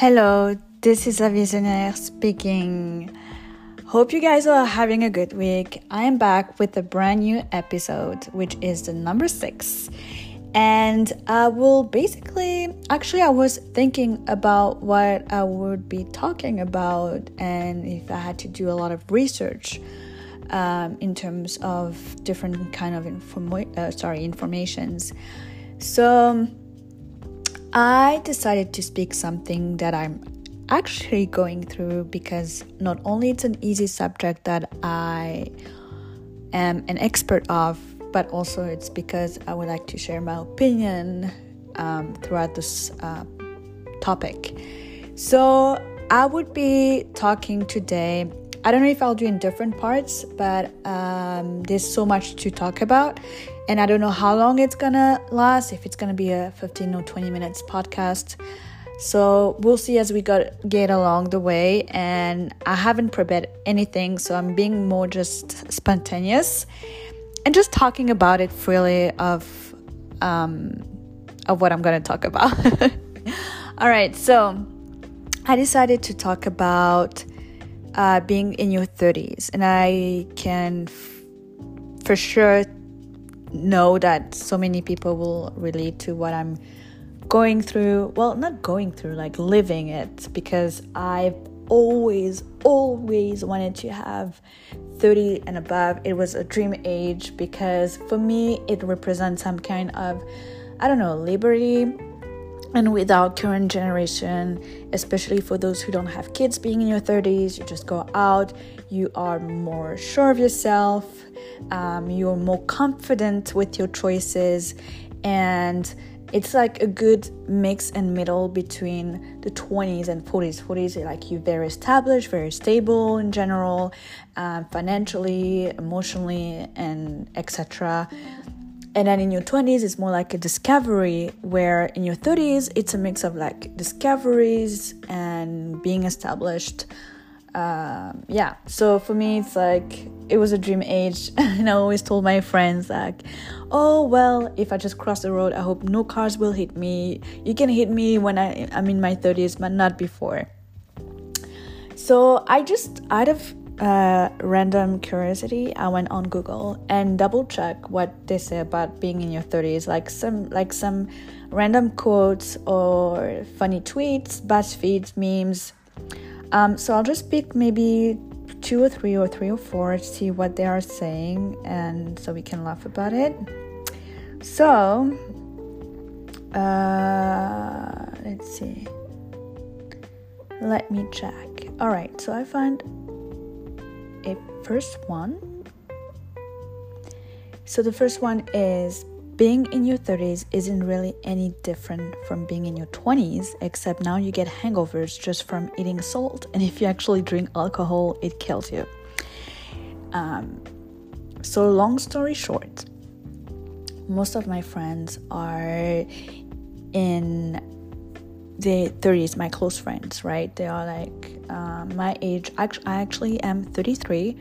Hello, this is a visionaire speaking. Hope you guys are having a good week. I am back with a brand new episode, which is the number six. And I will basically, actually, I was thinking about what I would be talking about, and if I had to do a lot of research um, in terms of different kind of inform- uh, sorry informations. So I decided to speak something that I'm actually going through because not only it's an easy subject that I am an expert of, but also it's because I would like to share my opinion um, throughout this uh, topic. So I would be talking today I don't know if I'll do in different parts, but um, there's so much to talk about, and I don't know how long it's gonna last. If it's gonna be a 15 or 20 minutes podcast, so we'll see as we got get along the way. And I haven't prepared anything, so I'm being more just spontaneous and just talking about it freely of um, of what I'm gonna talk about. All right, so I decided to talk about uh, being in your 30s. And I can f- for sure know that so many people will relate to what I'm going through. Well, not going through, like living it, because I've always, always wanted to have 30 and above. It was a dream age because for me, it represents some kind of, I don't know, liberty and with our current generation, especially for those who don't have kids being in your 30s, you just go out, you are more sure of yourself, um, you're more confident with your choices, and it's like a good mix and middle between the 20s and 40s 40s like you're very established very stable in general um, financially emotionally and etc and then in your 20s it's more like a discovery where in your 30s it's a mix of like discoveries and being established. Um, yeah. So for me it's like it was a dream age. And i always told my friends like oh well if i just cross the road i hope no cars will hit me. You can hit me when I, i'm in my 30s but not before. So i just out of uh, random curiosity, I went on Google and double check what they say about being in your 30s, like some like some random quotes or funny tweets, BuzzFeed memes. Um, so I'll just pick maybe two or three or three or four to see what they are saying, and so we can laugh about it. So uh, let's see. Let me check. All right, so I find first one. So the first one is being in your 30s isn't really any different from being in your 20s, except now you get hangovers just from eating salt, and if you actually drink alcohol, it kills you. Um, so, long story short, most of my friends are in the 30s, my close friends, right? They are like um, my age. I actually am 33.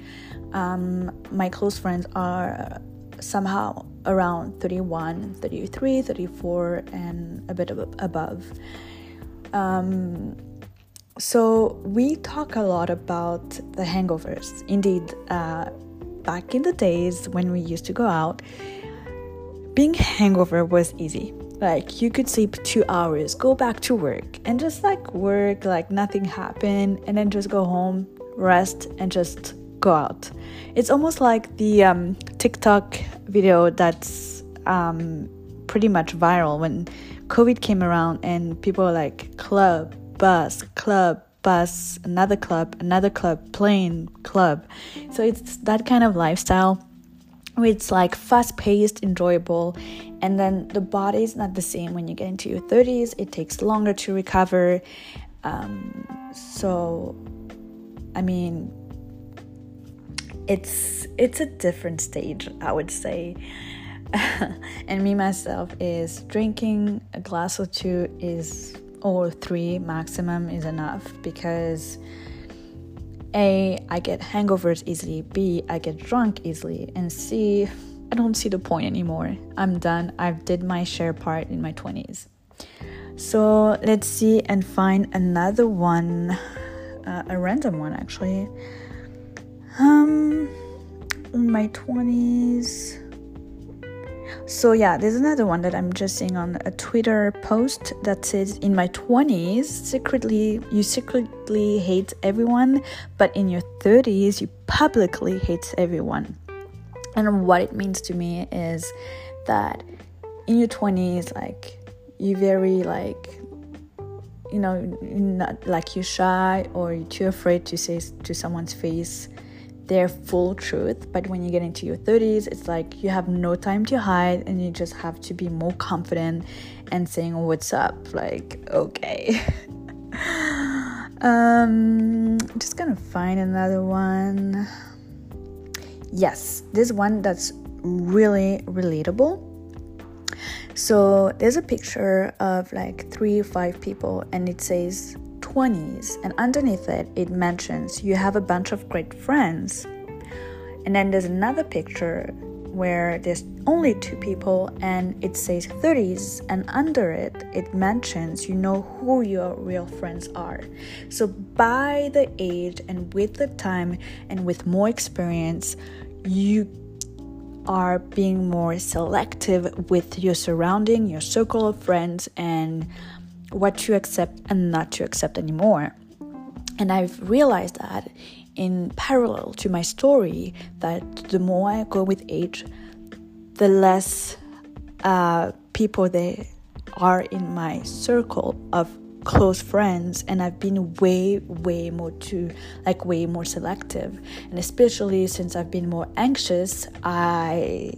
Um, my close friends are somehow around 31, 33, 34, and a bit above. Um, so we talk a lot about the hangovers. Indeed, uh, back in the days when we used to go out, being hangover was easy like you could sleep two hours, go back to work, and just like work like nothing happened, and then just go home, rest, and just go out. It's almost like the um, TikTok video that's um, pretty much viral when COVID came around and people were like club, bus, club, bus, another club, another club, plane, club. So it's that kind of lifestyle where it's like fast paced, enjoyable, and then the body is not the same when you get into your 30s. It takes longer to recover. Um, so, I mean, it's it's a different stage, I would say. and me myself is drinking a glass or two is or three maximum is enough because a, I get hangovers easily. B, I get drunk easily. And C, I don't see the point anymore. I'm done. I've did my share part in my 20s. So let's see and find another one, uh, a random one actually. Um, in my 20s. So yeah, there's another one that I'm just seeing on a Twitter post that says in my 20s, secretly you secretly hate everyone, but in your 30s you publicly hate everyone. And what it means to me is that in your 20s like you're very like you know not like you're shy or you're too afraid to say to someone's face their full truth. But when you get into your 30s, it's like you have no time to hide and you just have to be more confident and saying, What's up? Like, okay. um, just gonna find another one. Yes, this one that's really relatable. So there's a picture of like three five people, and it says 20s, and underneath it, it mentions you have a bunch of great friends. And then there's another picture where there's only two people and it says 30s, and under it, it mentions you know who your real friends are. So, by the age and with the time and with more experience, you are being more selective with your surrounding, your circle of friends, and what to accept and not to accept anymore. And I've realized that in parallel to my story, that the more I go with age, the less uh, people there are in my circle of close friends and I've been way way more to like way more selective and especially since I've been more anxious I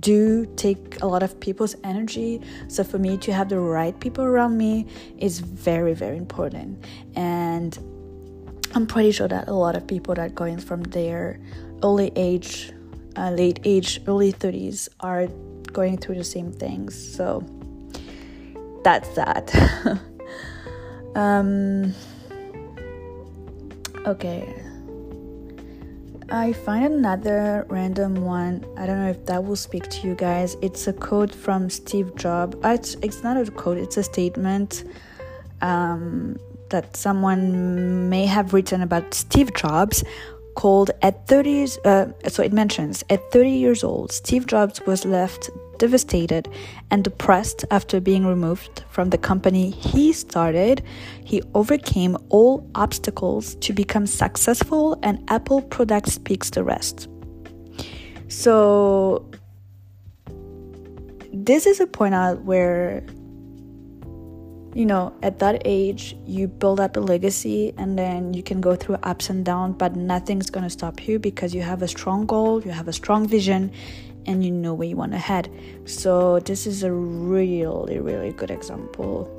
do take a lot of people's energy. So for me to have the right people around me is very, very important. And I'm pretty sure that a lot of people that going from their early age, uh, late age, early 30s are going through the same things. So that's that. um, okay. I find another random one. I don't know if that will speak to you guys. It's a quote from Steve Jobs. Uh, it's, it's not a quote, it's a statement um, that someone may have written about Steve Jobs called At 30 uh, so it mentions, at 30 years old, Steve Jobs was left devastated and depressed after being removed from the company he started. He overcame all obstacles to become successful, and Apple product speaks the rest. So, this is a point out where you know, at that age, you build up a legacy and then you can go through ups and downs, but nothing's going to stop you because you have a strong goal, you have a strong vision, and you know where you want to head. So this is a really, really good example.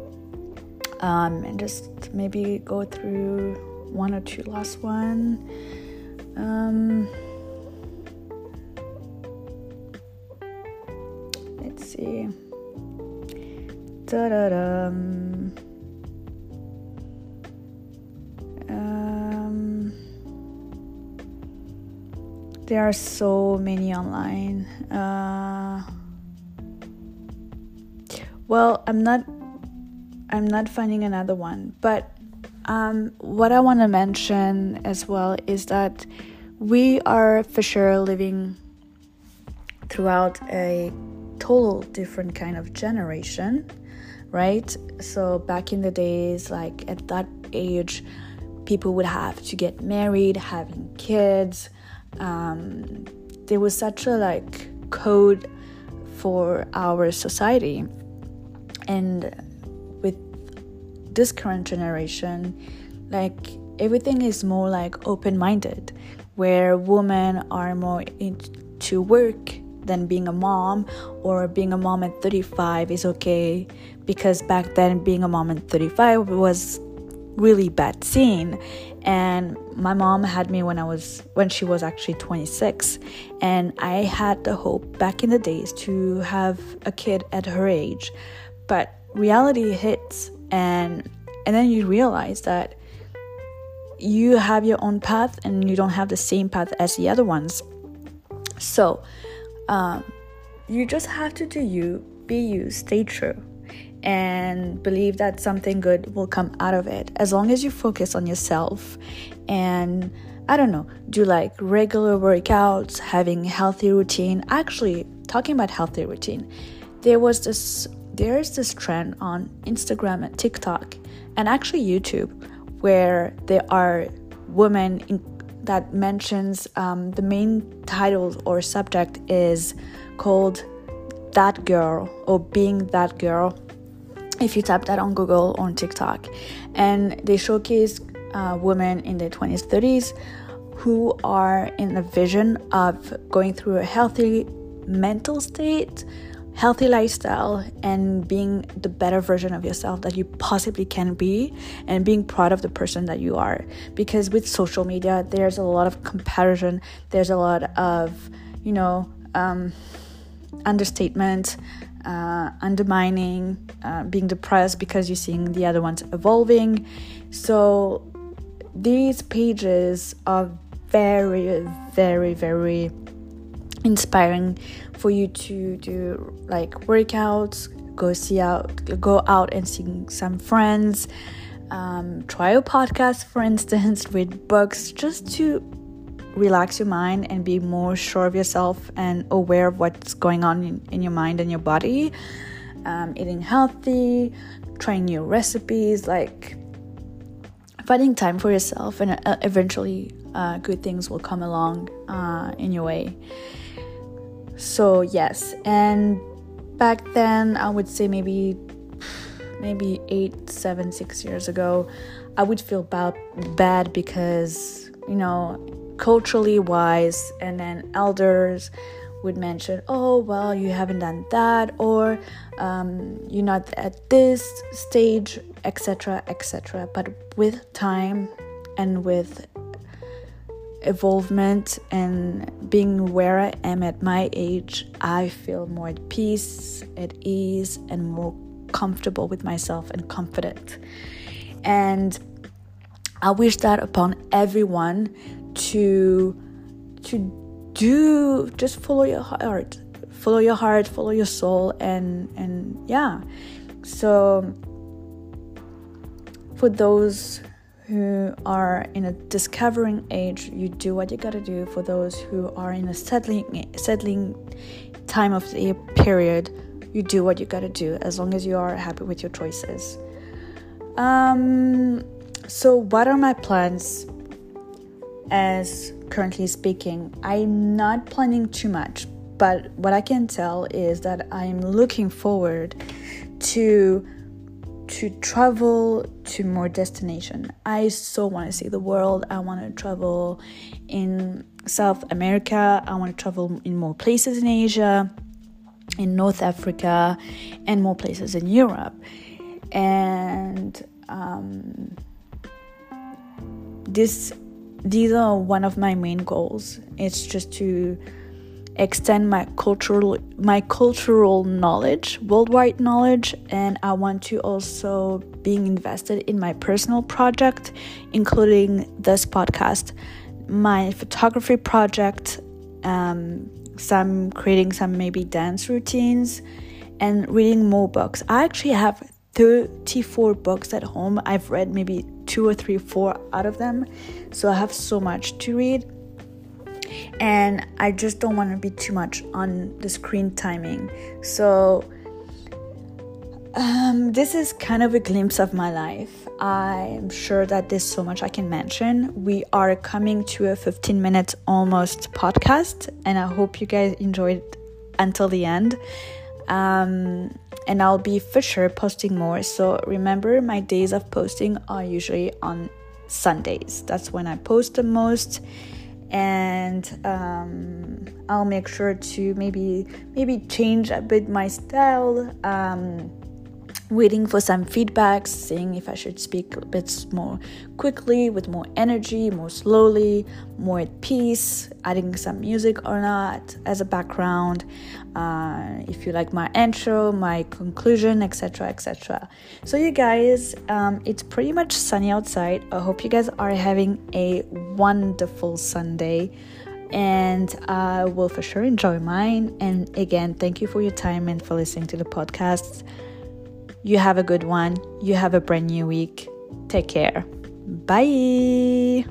Um, and just maybe go through one or two last one. Um, let's see. Da-da-da. there are so many online. Uh, well, I'm not. I'm not finding another one, but um, what I want to mention as well is that we are for sure living throughout a total different kind of generation, right? So back in the days, like at that age, people would have to get married, having kids um, there was such a like code for our society and with this current generation like everything is more like open-minded where women are more into work than being a mom or being a mom at 35 is okay. Because back then being a mom at 35 was really bad scene. And my mom had me when I was when she was actually 26 and I had the hope back in the days to have a kid at her age. But reality hits and and then you realize that you have your own path and you don't have the same path as the other ones. So um, you just have to do you be you stay true and believe that something good will come out of it as long as you focus on yourself and I don't know, do like regular workouts, having healthy routine. Actually, talking about healthy routine, there was this there's this trend on Instagram and TikTok and actually YouTube where there are women in, that mentions um, the main title or subject is called that girl or being that girl if you type that on google or on tiktok. And they showcase uh, women in their 20s 30s who are in a vision of going through a healthy mental state healthy lifestyle and being the better version of yourself that you possibly can be and being proud of the person that you are. Because with social media there's a lot of comparison. There's a lot of you know um, understatement uh, undermining uh, being depressed because you're seeing the other ones evolving. So these pages are very very very inspiring for you to do like workouts go see out go out and see some friends um, try a podcast for instance read books just to relax your mind and be more sure of yourself and aware of what's going on in, in your mind and your body. Um, eating healthy trying new recipes like finding time for yourself and uh, eventually uh, good things will come along uh, in your way so yes and back then i would say maybe maybe eight seven six years ago i would feel bad bad because you know culturally wise and then elders would mention oh well you haven't done that or um, you're not at this stage etc etc but with time and with evolvement and being where I am at my age, I feel more at peace, at ease, and more comfortable with myself and confident. And I wish that upon everyone to to do just follow your heart, follow your heart, follow your soul, and and yeah. So for those who are in a discovering age, you do what you gotta do. For those who are in a settling settling time of the period, you do what you gotta do as long as you are happy with your choices. Um, so, what are my plans as currently speaking? I'm not planning too much, but what I can tell is that I'm looking forward to to travel to more destination. I so want to see the world. I want to travel in South America. I want to travel in more places in Asia, in North Africa, and more places in Europe. And um, this these are one of my main goals. It's just to extend my cultural my cultural knowledge, worldwide knowledge, and I want to also being invested in my personal project, including this podcast, my photography project, um, some creating some maybe dance routines, and reading more books. I actually have 34 books at home. I've read maybe two or three, four out of them, so I have so much to read and I just don't want to be too much on the screen timing. So, um, this is kind of a glimpse of my life. I'm sure that there's so much I can mention. We are coming to a 15 minutes almost podcast, and I hope you guys enjoyed until the end. Um, and I'll be for sure posting more. So remember, my days of posting are usually on Sundays. That's when I post the most and um, I'll make sure to maybe maybe change a bit my style. Um, waiting for some feedbacks, seeing if I should speak a bit more quickly, with more energy, more slowly, more at peace, adding some music or not as a background. Uh, if you like my intro, my conclusion, etc., etc. So, you guys, um, it's pretty much sunny outside. I hope you guys are having a wonderful Sunday and I will for sure enjoy mine. And again, thank you for your time and for listening to the podcast. You have a good one. You have a brand new week. Take care. Bye.